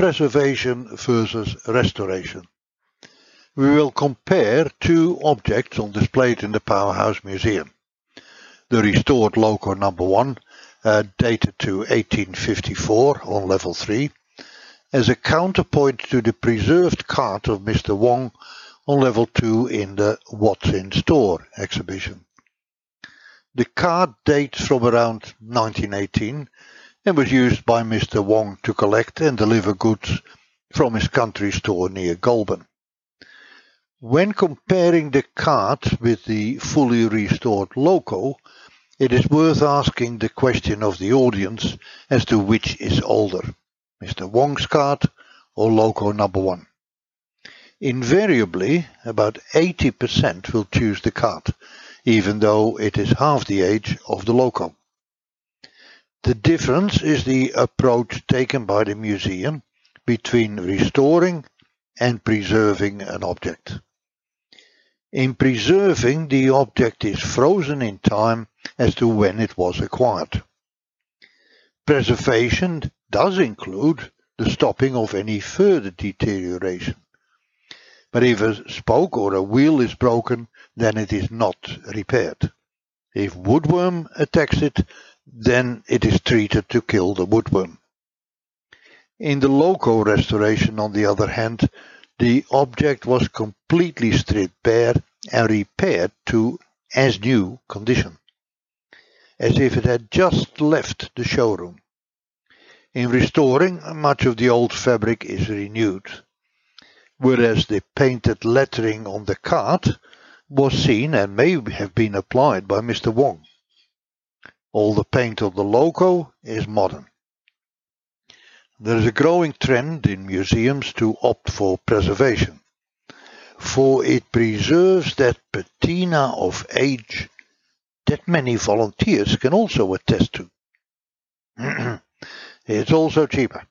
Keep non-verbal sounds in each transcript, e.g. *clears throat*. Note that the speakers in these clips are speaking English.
preservation versus restoration. We will compare two objects on display in the Powerhouse Museum. The restored loco number 1, uh, dated to 1854 on level 3, as a counterpoint to the preserved cart of Mr. Wong on level 2 in the What's in Store exhibition. The card dates from around 1918 and was used by Mr. Wong to collect and deliver goods from his country store near Goulburn. When comparing the cart with the fully restored loco, it is worth asking the question of the audience as to which is older, Mr. Wong's cart or loco number one. Invariably, about 80% will choose the cart, even though it is half the age of the loco. The difference is the approach taken by the museum between restoring and preserving an object. In preserving, the object is frozen in time as to when it was acquired. Preservation does include the stopping of any further deterioration. But if a spoke or a wheel is broken, then it is not repaired. If woodworm attacks it, then it is treated to kill the woodworm. In the loco restoration, on the other hand, the object was completely stripped bare and repaired to as new condition, as if it had just left the showroom. In restoring, much of the old fabric is renewed whereas the painted lettering on the card was seen and may have been applied by Mr. Wong. All the paint of the loco is modern. There is a growing trend in museums to opt for preservation, for it preserves that patina of age that many volunteers can also attest to. *clears throat* it's also cheaper.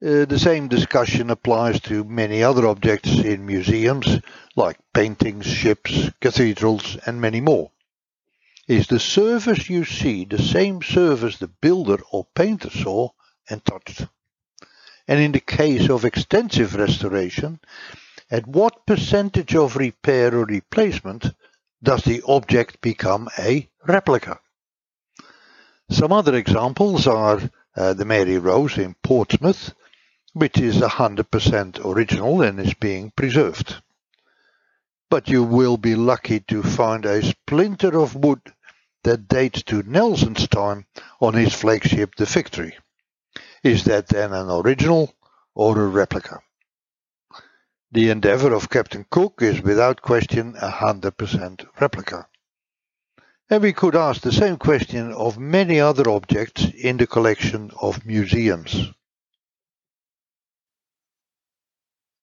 Uh, the same discussion applies to many other objects in museums, like paintings, ships, cathedrals, and many more. Is the surface you see the same surface the builder or painter saw and touched? And in the case of extensive restoration, at what percentage of repair or replacement does the object become a replica? Some other examples are uh, the Mary Rose in Portsmouth, which is 100% original and is being preserved. But you will be lucky to find a splinter of wood that dates to Nelson's time on his flagship the Victory. Is that then an original or a replica? The endeavour of Captain Cook is without question a 100% replica. And we could ask the same question of many other objects in the collection of museums.